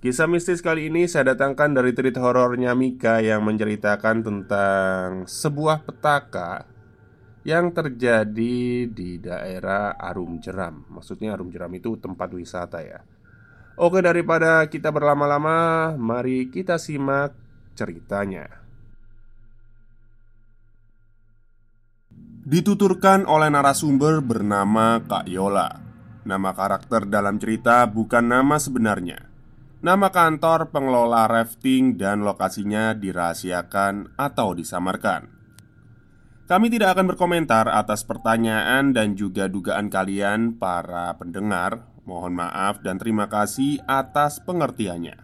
Kisah mistis kali ini saya datangkan dari tweet horornya Mika yang menceritakan tentang sebuah petaka yang terjadi di daerah Arum Jeram. Maksudnya Arum Jeram itu tempat wisata ya. Oke, daripada kita berlama-lama, mari kita simak ceritanya. Dituturkan oleh narasumber bernama Kak Yola. Nama karakter dalam cerita bukan nama sebenarnya. Nama kantor pengelola rafting dan lokasinya dirahasiakan atau disamarkan. Kami tidak akan berkomentar atas pertanyaan dan juga dugaan kalian, para pendengar. Mohon maaf dan terima kasih atas pengertiannya.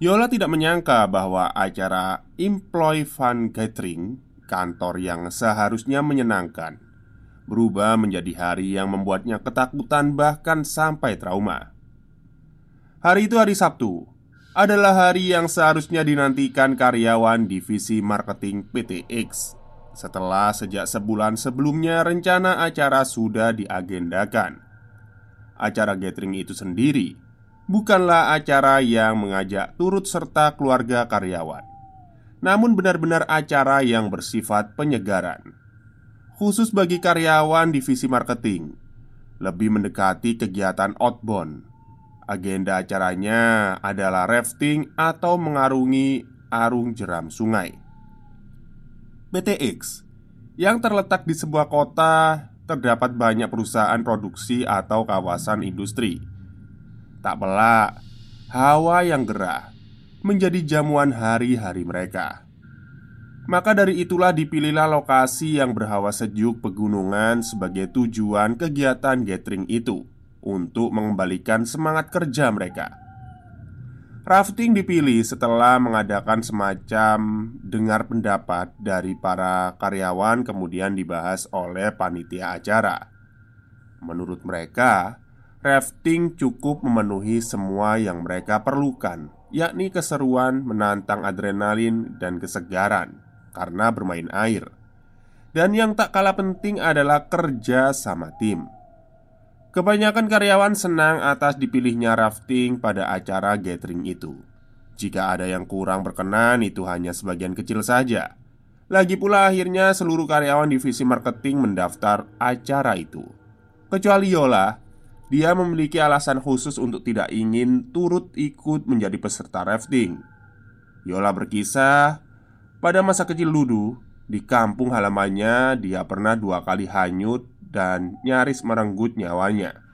Yola tidak menyangka bahwa acara Employ Fun Gathering, kantor yang seharusnya menyenangkan, berubah menjadi hari yang membuatnya ketakutan, bahkan sampai trauma. Hari itu hari Sabtu, adalah hari yang seharusnya dinantikan karyawan divisi marketing PT X. Setelah sejak sebulan sebelumnya rencana acara sudah diagendakan. Acara gathering itu sendiri bukanlah acara yang mengajak turut serta keluarga karyawan, namun benar-benar acara yang bersifat penyegaran, khusus bagi karyawan divisi marketing, lebih mendekati kegiatan outbound Agenda acaranya adalah rafting atau mengarungi arung jeram sungai. PTX yang terletak di sebuah kota terdapat banyak perusahaan produksi atau kawasan industri. Tak pelak, hawa yang gerah menjadi jamuan hari-hari mereka. Maka dari itulah dipilihlah lokasi yang berhawa sejuk pegunungan sebagai tujuan kegiatan gathering itu untuk mengembalikan semangat kerja mereka. Rafting dipilih setelah mengadakan semacam dengar pendapat dari para karyawan, kemudian dibahas oleh panitia acara. Menurut mereka, rafting cukup memenuhi semua yang mereka perlukan, yakni keseruan, menantang adrenalin, dan kesegaran karena bermain air. Dan yang tak kalah penting adalah kerja sama tim. Kebanyakan karyawan senang atas dipilihnya rafting pada acara gathering itu. Jika ada yang kurang berkenan, itu hanya sebagian kecil saja. Lagi pula, akhirnya seluruh karyawan divisi marketing mendaftar acara itu, kecuali Yola. Dia memiliki alasan khusus untuk tidak ingin turut ikut menjadi peserta rafting. Yola berkisah, pada masa kecil dulu di kampung halamannya, dia pernah dua kali hanyut dan nyaris merenggut nyawanya.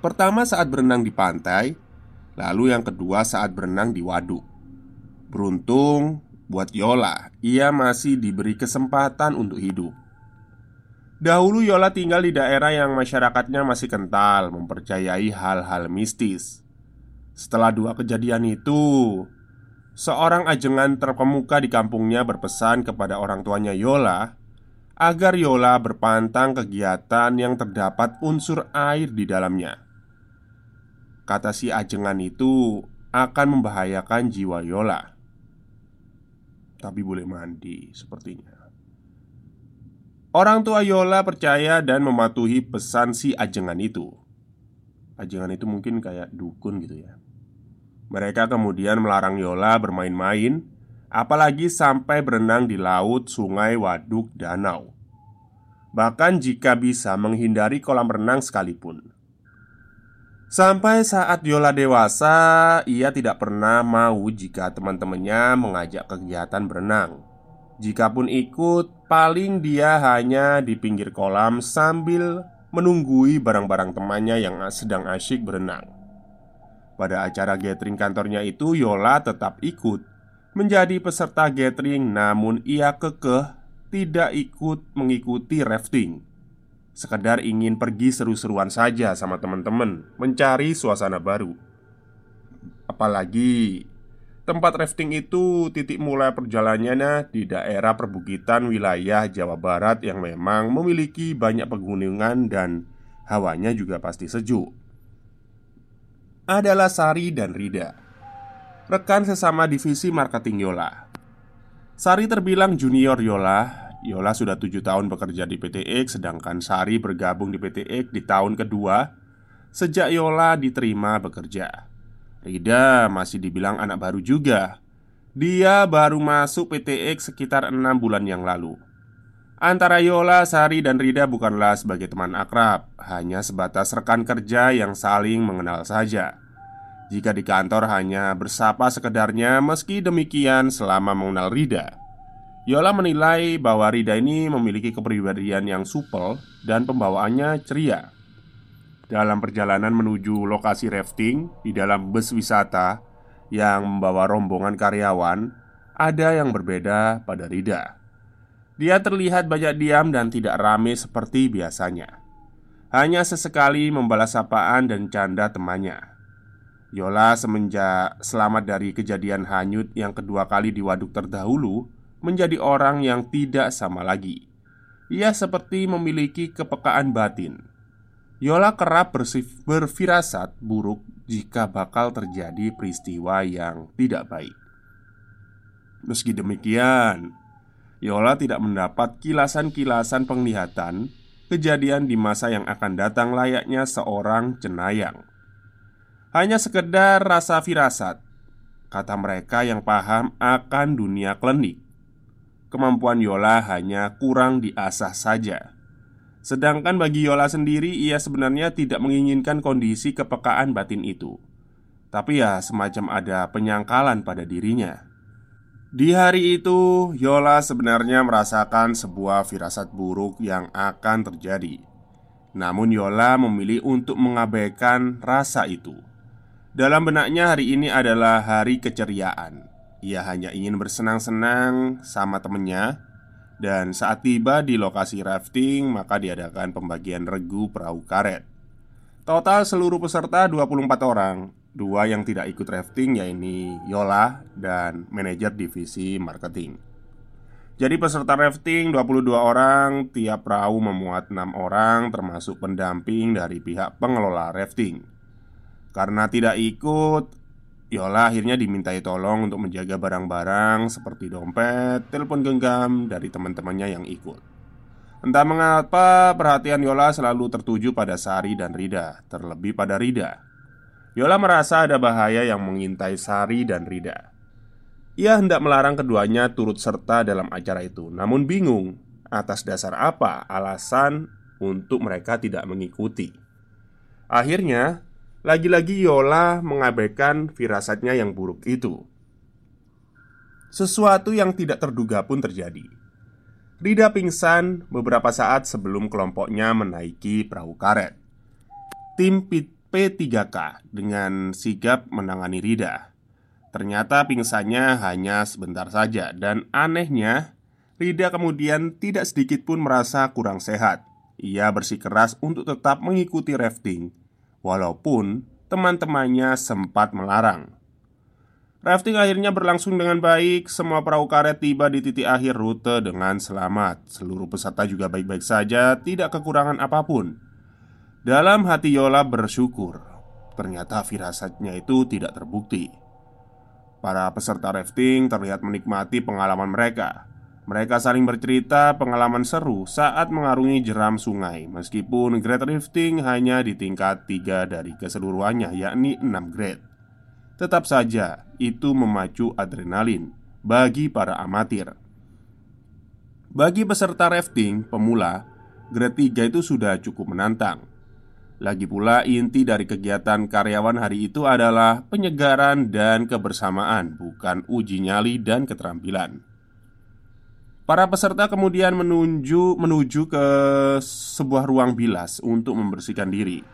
Pertama saat berenang di pantai, lalu yang kedua saat berenang di waduk. Beruntung buat Yola, ia masih diberi kesempatan untuk hidup. Dahulu Yola tinggal di daerah yang masyarakatnya masih kental mempercayai hal-hal mistis. Setelah dua kejadian itu, seorang ajengan terkemuka di kampungnya berpesan kepada orang tuanya Yola agar Yola berpantang kegiatan yang terdapat unsur air di dalamnya. Kata si ajengan itu akan membahayakan jiwa Yola. Tapi boleh mandi sepertinya. Orang tua Yola percaya dan mematuhi pesan si ajengan itu. Ajengan itu mungkin kayak dukun gitu ya. Mereka kemudian melarang Yola bermain-main apalagi sampai berenang di laut, sungai, waduk, danau. Bahkan jika bisa menghindari kolam renang sekalipun. Sampai saat Yola dewasa, ia tidak pernah mau jika teman-temannya mengajak kegiatan berenang. Jikapun ikut, paling dia hanya di pinggir kolam sambil menunggui barang-barang temannya yang sedang asyik berenang. Pada acara gathering kantornya itu, Yola tetap ikut menjadi peserta gathering, namun ia kekeh tidak ikut mengikuti rafting. Sekedar ingin pergi seru-seruan saja sama teman-teman, mencari suasana baru. Apalagi Tempat rafting itu titik mulai perjalanannya di daerah perbukitan wilayah Jawa Barat yang memang memiliki banyak pegunungan dan hawanya juga pasti sejuk. Adalah Sari dan Rida, rekan sesama divisi marketing Yola. Sari terbilang junior Yola. Yola sudah tujuh tahun bekerja di PTX, sedangkan Sari bergabung di PTX di tahun kedua sejak Yola diterima bekerja. Rida masih dibilang anak baru juga Dia baru masuk PTX sekitar enam bulan yang lalu Antara Yola, Sari, dan Rida bukanlah sebagai teman akrab Hanya sebatas rekan kerja yang saling mengenal saja Jika di kantor hanya bersapa sekedarnya Meski demikian selama mengenal Rida Yola menilai bahwa Rida ini memiliki kepribadian yang supel dan pembawaannya ceria dalam perjalanan menuju lokasi rafting di dalam bus wisata yang membawa rombongan karyawan, ada yang berbeda pada Rida. Dia terlihat banyak diam dan tidak ramai seperti biasanya. Hanya sesekali membalas sapaan dan canda temannya. Yola semenjak selamat dari kejadian hanyut yang kedua kali di waduk terdahulu menjadi orang yang tidak sama lagi. Ia seperti memiliki kepekaan batin Yola kerap berfirasat buruk jika bakal terjadi peristiwa yang tidak baik. Meski demikian, Yola tidak mendapat kilasan-kilasan penglihatan kejadian di masa yang akan datang layaknya seorang cenayang. Hanya sekedar rasa firasat, kata mereka yang paham akan dunia klinik. Kemampuan Yola hanya kurang diasah saja. Sedangkan bagi Yola sendiri, ia sebenarnya tidak menginginkan kondisi kepekaan batin itu. Tapi ya, semacam ada penyangkalan pada dirinya. Di hari itu, Yola sebenarnya merasakan sebuah firasat buruk yang akan terjadi. Namun, Yola memilih untuk mengabaikan rasa itu. Dalam benaknya, hari ini adalah hari keceriaan. Ia hanya ingin bersenang-senang sama temennya dan saat tiba di lokasi rafting, maka diadakan pembagian regu perahu karet. Total seluruh peserta 24 orang Dua yang tidak ikut rafting yaitu Yola dan manajer divisi marketing Jadi peserta rafting 22 orang Tiap perahu memuat 6 orang termasuk pendamping dari pihak pengelola rafting Karena tidak ikut Yola akhirnya dimintai tolong untuk menjaga barang-barang seperti dompet, telepon genggam dari teman-temannya yang ikut. Entah mengapa perhatian Yola selalu tertuju pada Sari dan Rida, terlebih pada Rida. Yola merasa ada bahaya yang mengintai Sari dan Rida. Ia hendak melarang keduanya turut serta dalam acara itu, namun bingung atas dasar apa alasan untuk mereka tidak mengikuti. Akhirnya, lagi-lagi Yola mengabaikan firasatnya yang buruk itu. Sesuatu yang tidak terduga pun terjadi. Rida pingsan beberapa saat sebelum kelompoknya menaiki perahu karet. Tim P3K dengan sigap menangani Rida. Ternyata pingsannya hanya sebentar saja Dan anehnya Rida kemudian tidak sedikit pun merasa kurang sehat. Ia bersikeras untuk tetap mengikuti rafting walaupun teman-temannya sempat melarang. Rafting akhirnya berlangsung dengan baik. Semua perahu karet tiba di titik akhir rute dengan selamat. Seluruh peserta juga baik-baik saja, tidak kekurangan apa pun. Dalam hati Yola bersyukur, ternyata firasatnya itu tidak terbukti. Para peserta rafting terlihat menikmati pengalaman mereka. Mereka saling bercerita pengalaman seru saat mengarungi jeram sungai Meskipun grade rifting hanya di tingkat 3 dari keseluruhannya yakni 6 grade. Tetap saja itu memacu adrenalin bagi para amatir. Bagi peserta rafting pemula Grade 3 itu sudah cukup menantang. Lagi pula inti dari kegiatan karyawan hari itu adalah penyegaran dan kebersamaan Bukan uji nyali dan keterampilan Para peserta kemudian menuju menuju ke sebuah ruang bilas untuk membersihkan diri.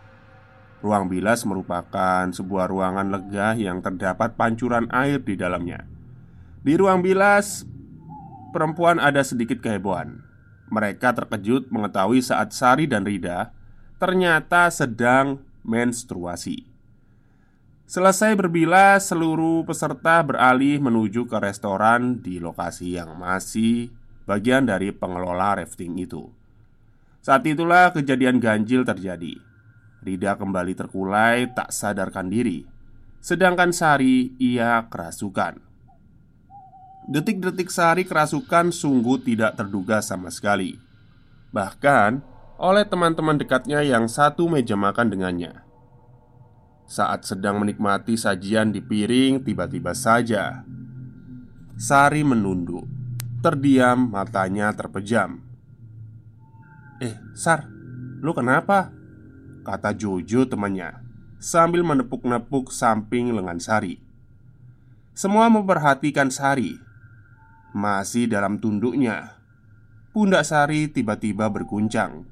Ruang bilas merupakan sebuah ruangan lega yang terdapat pancuran air di dalamnya. Di ruang bilas, perempuan ada sedikit kehebohan. Mereka terkejut mengetahui saat Sari dan Rida ternyata sedang menstruasi. Selesai berbilas, seluruh peserta beralih menuju ke restoran di lokasi yang masih bagian dari pengelola rafting itu. Saat itulah kejadian ganjil terjadi. Rida kembali terkulai tak sadarkan diri, sedangkan Sari ia kerasukan. Detik-detik Sari kerasukan sungguh tidak terduga sama sekali. Bahkan oleh teman-teman dekatnya yang satu meja makan dengannya. Saat sedang menikmati sajian di piring, tiba-tiba saja Sari menunduk, terdiam, matanya terpejam. "Eh, Sar, lu kenapa?" kata Jojo temannya sambil menepuk-nepuk samping lengan Sari. Semua memperhatikan Sari. Masih dalam tunduknya, pundak Sari tiba-tiba berguncang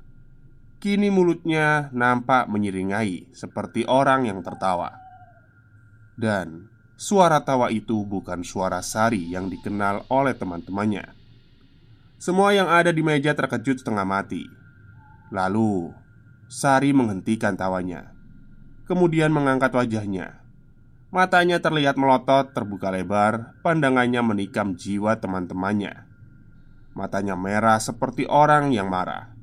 Kini mulutnya nampak menyeringai seperti orang yang tertawa Dan suara tawa itu bukan suara Sari yang dikenal oleh teman-temannya. Semua yang ada di meja terkejut setengah mati. Lalu Sari menghentikan tawanya. Kemudian mengangkat wajahnya. Matanya terlihat melotot, terbuka lebar, pandangannya menikam jiwa teman-temannya. Matanya merah seperti orang yang marah.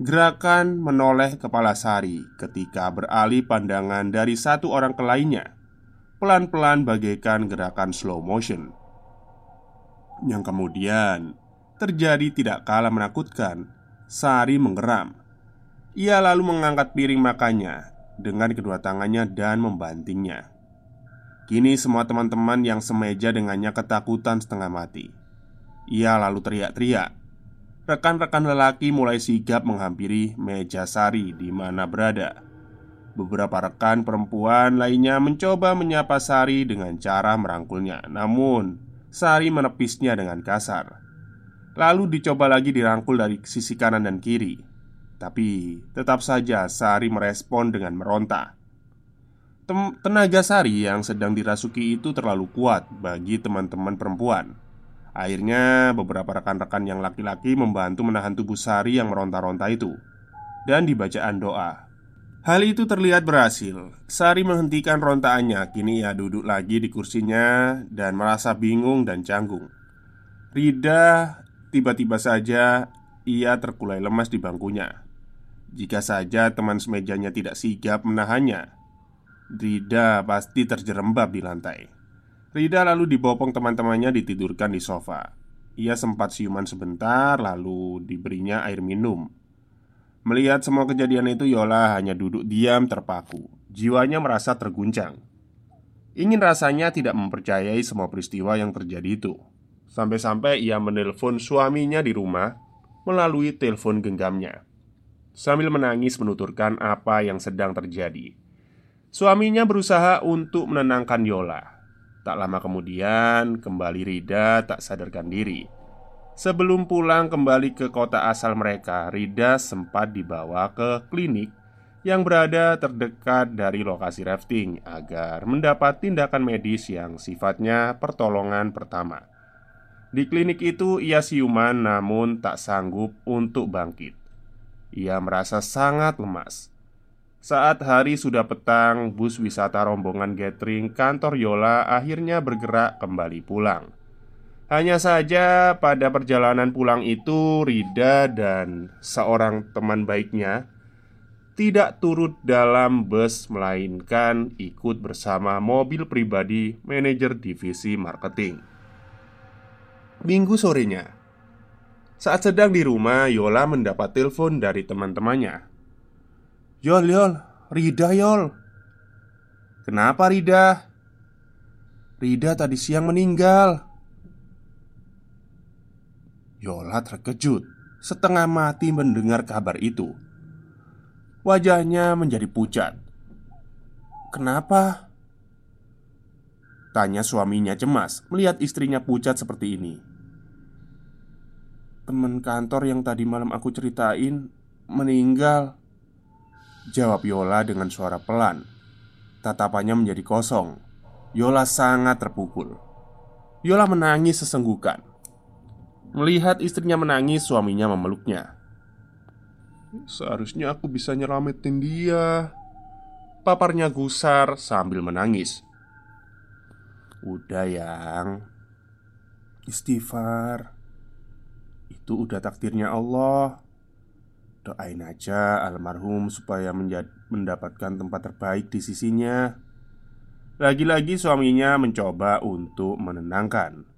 Gerakan menoleh kepala Sari ketika beralih pandangan dari satu orang ke lainnya Pelan-pelan bagaikan gerakan slow motion. Yang kemudian terjadi tidak kalah menakutkan Sari menggeram. Ia lalu mengangkat piring makannya dengan kedua tangannya dan membantingnya. Kini semua teman-teman yang semeja dengannya ketakutan setengah mati. Ia lalu teriak-teriak. Rekan-rekan lelaki mulai sigap menghampiri meja Sari di mana berada. Beberapa rekan perempuan lainnya mencoba menyapa Sari dengan cara merangkulnya, namun Sari menepisnya dengan kasar. Lalu dicoba lagi dirangkul dari sisi kanan dan kiri, tapi tetap saja Sari merespon dengan meronta. Tenaga Sari yang sedang dirasuki itu terlalu kuat bagi teman-teman perempuan. Akhirnya beberapa rekan-rekan yang laki-laki membantu menahan tubuh Sari yang meronta-ronta itu. Dan dibacaan doa Hal itu terlihat berhasil Sari menghentikan rontaannya Kini ia duduk lagi di kursinya Dan merasa bingung dan canggung Rida tiba-tiba saja Ia terkulai lemas di bangkunya Jika saja teman semejanya tidak sigap menahannya Rida pasti terjerembab di lantai Rida lalu dibopong teman-temannya ditidurkan di sofa. Ia sempat siuman sebentar, lalu diberinya air minum. Melihat semua kejadian itu, Yola hanya duduk diam terpaku. Jiwanya merasa terguncang. Ingin rasanya tidak mempercayai semua peristiwa yang terjadi itu. Sampai-sampai ia menelpon suaminya di rumah melalui telepon genggamnya. Sambil menangis menuturkan apa yang sedang terjadi. Suaminya berusaha untuk menenangkan Yola Tak lama kemudian, kembali Rida tak sadarkan diri. Sebelum pulang kembali ke kota asal mereka, Rida sempat dibawa ke klinik yang berada terdekat dari lokasi rafting agar mendapat tindakan medis yang sifatnya pertolongan pertama. Di klinik itu ia siuman namun tak sanggup untuk bangkit. Ia merasa sangat lemas. Saat hari sudah petang, bus wisata rombongan gathering kantor Yola akhirnya bergerak kembali pulang. Hanya saja pada perjalanan pulang itu Rida dan seorang teman baiknya tidak turut dalam bus melainkan ikut bersama mobil pribadi manajer divisi marketing. Minggu sorenya, saat sedang di rumah, Yola mendapat telepon dari teman-temannya Yol, Yol, Rida, Yol Kenapa Rida? Rida tadi siang meninggal Yola terkejut. Setengah mati mendengar kabar itu. Wajahnya menjadi pucat. Kenapa? Tanya suaminya cemas Melihat istrinya pucat seperti ini. Teman kantor yang tadi malam aku ceritain Meninggal Jawab Yola dengan suara pelan. Tatapannya menjadi kosong. Yola sangat terpukul. Yola menangis sesenggukan Melihat istrinya menangis, suaminya memeluknya. Seharusnya aku bisa nyelamatin dia. Paparnya gusar sambil menangis. Udah yang. Istighfar. Itu udah takdirnya Allah. Doain aja almarhum supaya mendapatkan tempat terbaik di sisinya. Lagi-lagi suaminya mencoba untuk menenangkan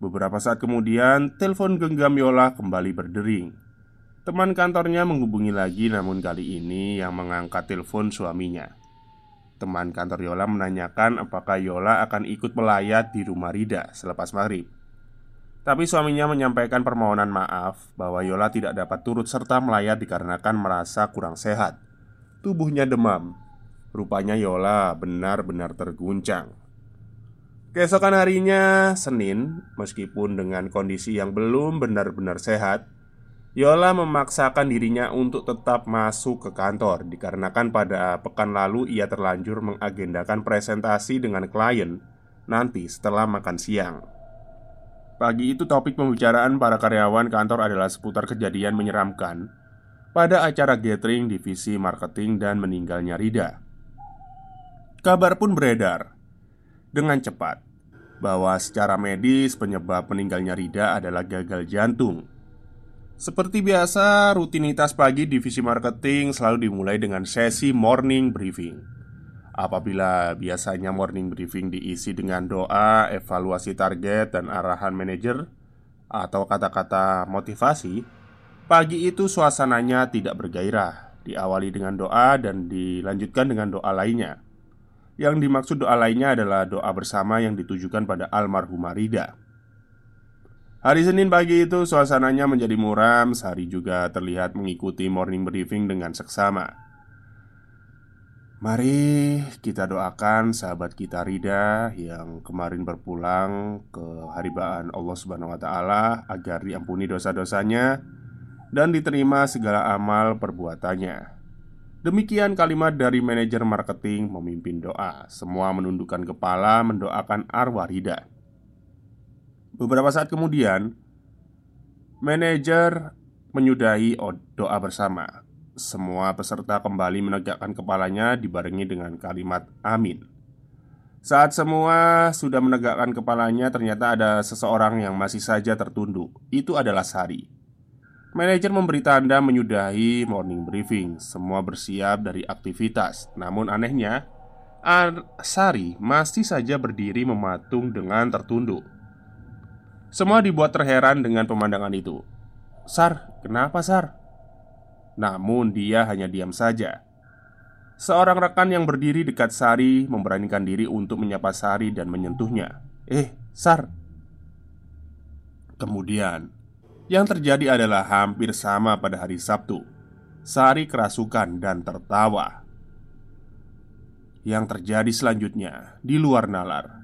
Beberapa saat kemudian, telepon genggam Yola kembali berdering. Teman kantornya menghubungi lagi namun kali ini yang mengangkat telepon suaminya. Teman kantor Yola menanyakan apakah Yola akan ikut melayat di rumah Rida selepas maghrib. Tapi suaminya menyampaikan permohonan maaf bahwa Yola tidak dapat turut serta melayat dikarenakan merasa kurang sehat. Tubuhnya demam. Rupanya Yola benar-benar terguncang Keesokan harinya, Senin, meskipun dengan kondisi yang belum benar-benar sehat Yola memaksakan dirinya untuk tetap masuk ke kantor dikarenakan pada pekan lalu ia terlanjur mengagendakan presentasi dengan klien nanti setelah makan siang. Pagi itu topik pembicaraan para karyawan kantor adalah seputar kejadian menyeramkan pada acara gathering divisi marketing dan meninggalnya Rida. Kabar pun beredar dengan cepat bahwa secara medis penyebab meninggalnya Rida adalah gagal jantung seperti biasa, rutinitas pagi divisi marketing selalu dimulai dengan sesi morning briefing. Apabila biasanya morning briefing diisi dengan doa, evaluasi target, dan arahan manajer atau kata-kata motivasi, pagi itu suasananya tidak bergairah, diawali dengan doa dan dilanjutkan dengan doa lainnya. Yang dimaksud doa lainnya adalah doa bersama yang ditujukan pada almarhumah Rida. Hari Senin pagi itu suasananya menjadi muram Sari juga terlihat mengikuti morning briefing dengan seksama Mari kita doakan sahabat kita Rida yang kemarin berpulang ke haribaan Allah Subhanahu wa taala agar diampuni dosa-dosanya dan diterima segala amal perbuatannya. Demikian kalimat dari manajer marketing memimpin doa. Semua menundukkan kepala mendoakan arwah Rida. Beberapa saat kemudian, manajer menyudahi doa bersama. Semua peserta kembali menegakkan kepalanya dibarengi dengan kalimat "Amin". Saat semua sudah menegakkan kepalanya, ternyata ada seseorang yang masih saja tertunduk. Itu adalah Sari. Manajer memberi tanda menyudahi morning briefing. Semua bersiap dari aktivitas. Namun anehnya, Sari masih saja berdiri mematung dengan tertunduk. Semua dibuat terheran dengan pemandangan itu. "Sar, kenapa, Sar?" Namun dia hanya diam saja. Seorang rekan yang berdiri dekat Sari memberanikan diri untuk menyapa Sari dan menyentuhnya. "Eh, Sar." Kemudian, yang terjadi adalah hampir sama pada hari Sabtu. Sari kerasukan dan tertawa. Yang terjadi selanjutnya di luar nalar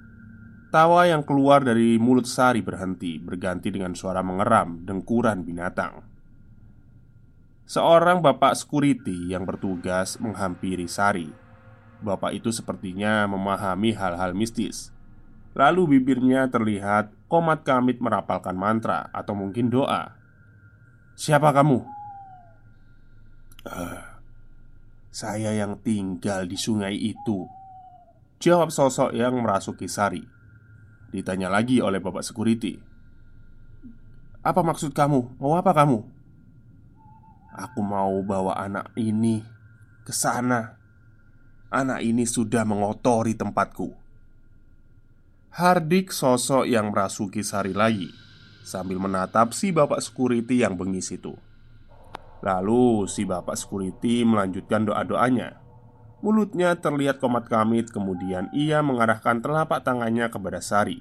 Tawa yang keluar dari mulut Sari berhenti, berganti dengan suara mengeram dengkuran binatang. Seorang bapak security yang bertugas menghampiri Sari. Bapak itu sepertinya memahami hal-hal mistis. Lalu bibirnya terlihat komat kamit merapalkan mantra atau mungkin doa. "Siapa kamu?" Uh, "Saya yang tinggal di sungai itu." Jawab sosok yang merasuki Sari. Ditanya lagi oleh bapak security Apa maksud kamu? Mau apa kamu? Aku mau bawa anak ini ke sana Anak ini sudah mengotori tempatku Hardik sosok yang merasuki Sari lagi Sambil menatap si bapak security yang bengis itu. Lalu si bapak security melanjutkan doa-doanya. Mulutnya terlihat komat kamit Kemudian ia mengarahkan telapak tangannya kepada Sari.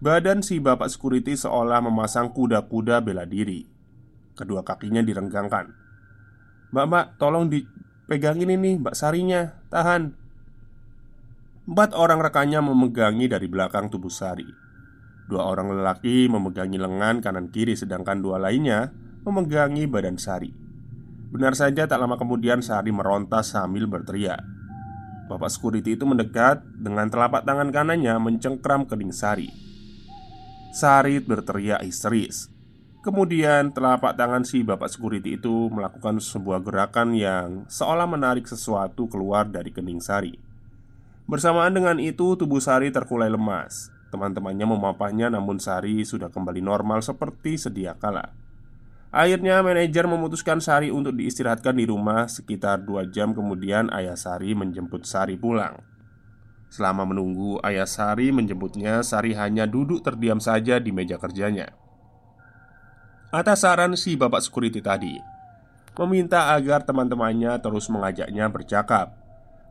Badan si bapak security seolah memasang kuda-kuda bela diri. Kedua kakinya direnggangkan. Mbak mbak tolong dipegangin ini mbak Sarinya. Tahan Empat orang rekannya memegangi dari belakang tubuh Sari. Dua orang lelaki memegangi lengan kanan kiri Sedangkan dua lainnya memegangi badan Sari. Benar saja tak lama kemudian Sari meronta sambil berteriak. Bapak security itu mendekat dengan telapak tangan kanannya mencengkram kening Sari. Sari berteriak histeris. Kemudian telapak tangan si bapak security itu melakukan sebuah gerakan yang seolah menarik sesuatu keluar dari kening Sari Bersamaan dengan itu tubuh Sari terkulai lemas. Teman-temannya memapahnya namun Sari sudah kembali normal seperti sedia kala. Akhirnya manajer memutuskan Sari untuk diistirahatkan di rumah. Sekitar dua jam kemudian ayah Sari menjemput Sari pulang. Selama menunggu ayah Sari menjemputnya Sari hanya duduk terdiam saja di meja kerjanya. Atas saran si bapak security tadi Meminta agar teman-temannya terus mengajaknya bercakap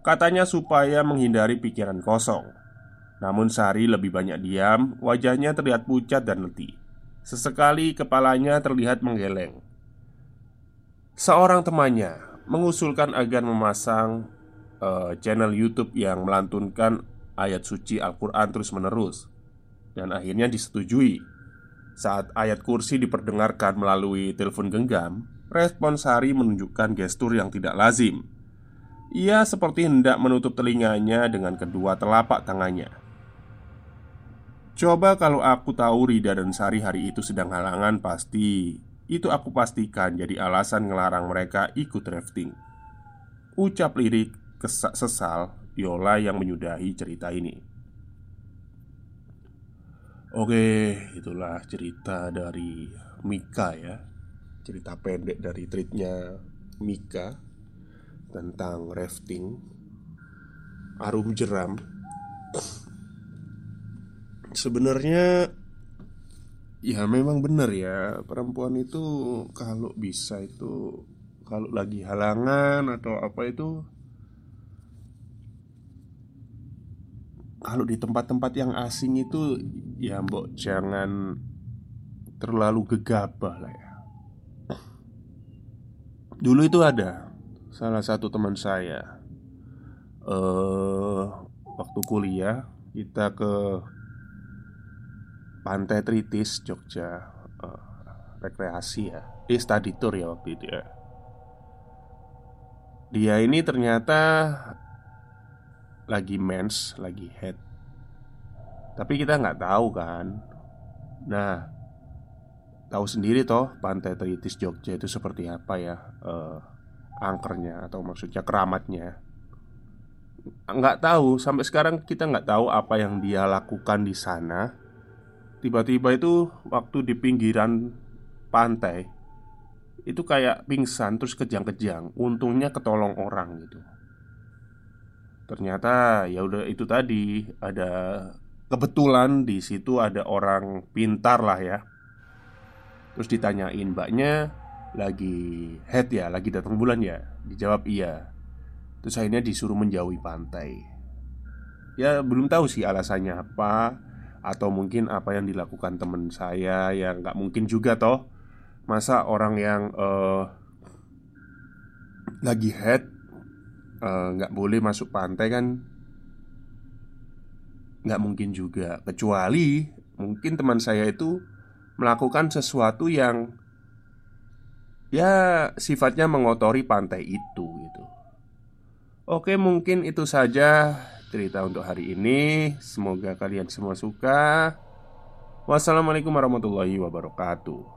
Katanya supaya menghindari pikiran kosong. Namun Sari lebih banyak diam Wajahnya terlihat pucat dan letih. Sesekali kepalanya terlihat menggeleng. Seorang temannya mengusulkan agar memasang uh, channel YouTube yang melantunkan ayat suci Al-Quran terus-menerus. Dan akhirnya disetujui. Saat ayat kursi diperdengarkan melalui telepon genggam, respon Sari menunjukkan gestur yang tidak lazim. Ia seperti hendak menutup telinganya dengan kedua telapak tangannya. Coba kalau aku tahu Rida dan Sari hari itu sedang halangan pasti Itu aku pastikan jadi alasan ngelarang mereka ikut rafting. Ucap lirik kesak sesal Yola yang menyudahi cerita ini. Oke, itulah cerita dari Mika ya. Cerita pendek dari tweetnya Mika Tentang rafting Arum jeram Sebenarnya Ya memang benar ya Perempuan itu kalau bisa itu Kalau lagi halangan atau apa itu kalau di tempat-tempat yang asing itu ya mbok jangan terlalu gegabah lah ya. Dulu itu ada salah satu teman saya uh, waktu kuliah kita ke Pantai Tritis Jogja uh, rekreasi ya. Eh study tour ya waktu itu ya. Dia ini ternyata lagi mens, lagi head. Tapi kita nggak tahu kan. Nah, tahu sendiri toh pantai Tritis Jogja itu seperti apa ya uh, angkernya atau maksudnya keramatnya. Nggak tahu sampai sekarang kita nggak tahu apa yang dia lakukan di sana. Tiba-tiba itu waktu di pinggiran pantai itu kayak pingsan terus kejang-kejang. Untungnya ketolong orang gitu. Ternyata ya udah itu tadi ada kebetulan di situ ada orang pintar lah ya. Terus ditanyain mbaknya lagi head ya, lagi datang bulan ya. Dijawab iya. Terus akhirnya disuruh menjauhi pantai. Ya belum tahu sih alasannya apa atau mungkin apa yang dilakukan teman saya yang nggak mungkin juga toh masa orang yang uh, lagi head Eh, nggak uh, boleh masuk pantai kan nggak mungkin juga kecuali mungkin teman saya itu melakukan sesuatu yang ya sifatnya mengotori pantai itu gitu. Oke, mungkin itu saja cerita untuk hari ini. Semoga kalian semua suka. Wassalamualaikum warahmatullahi wabarakatuh.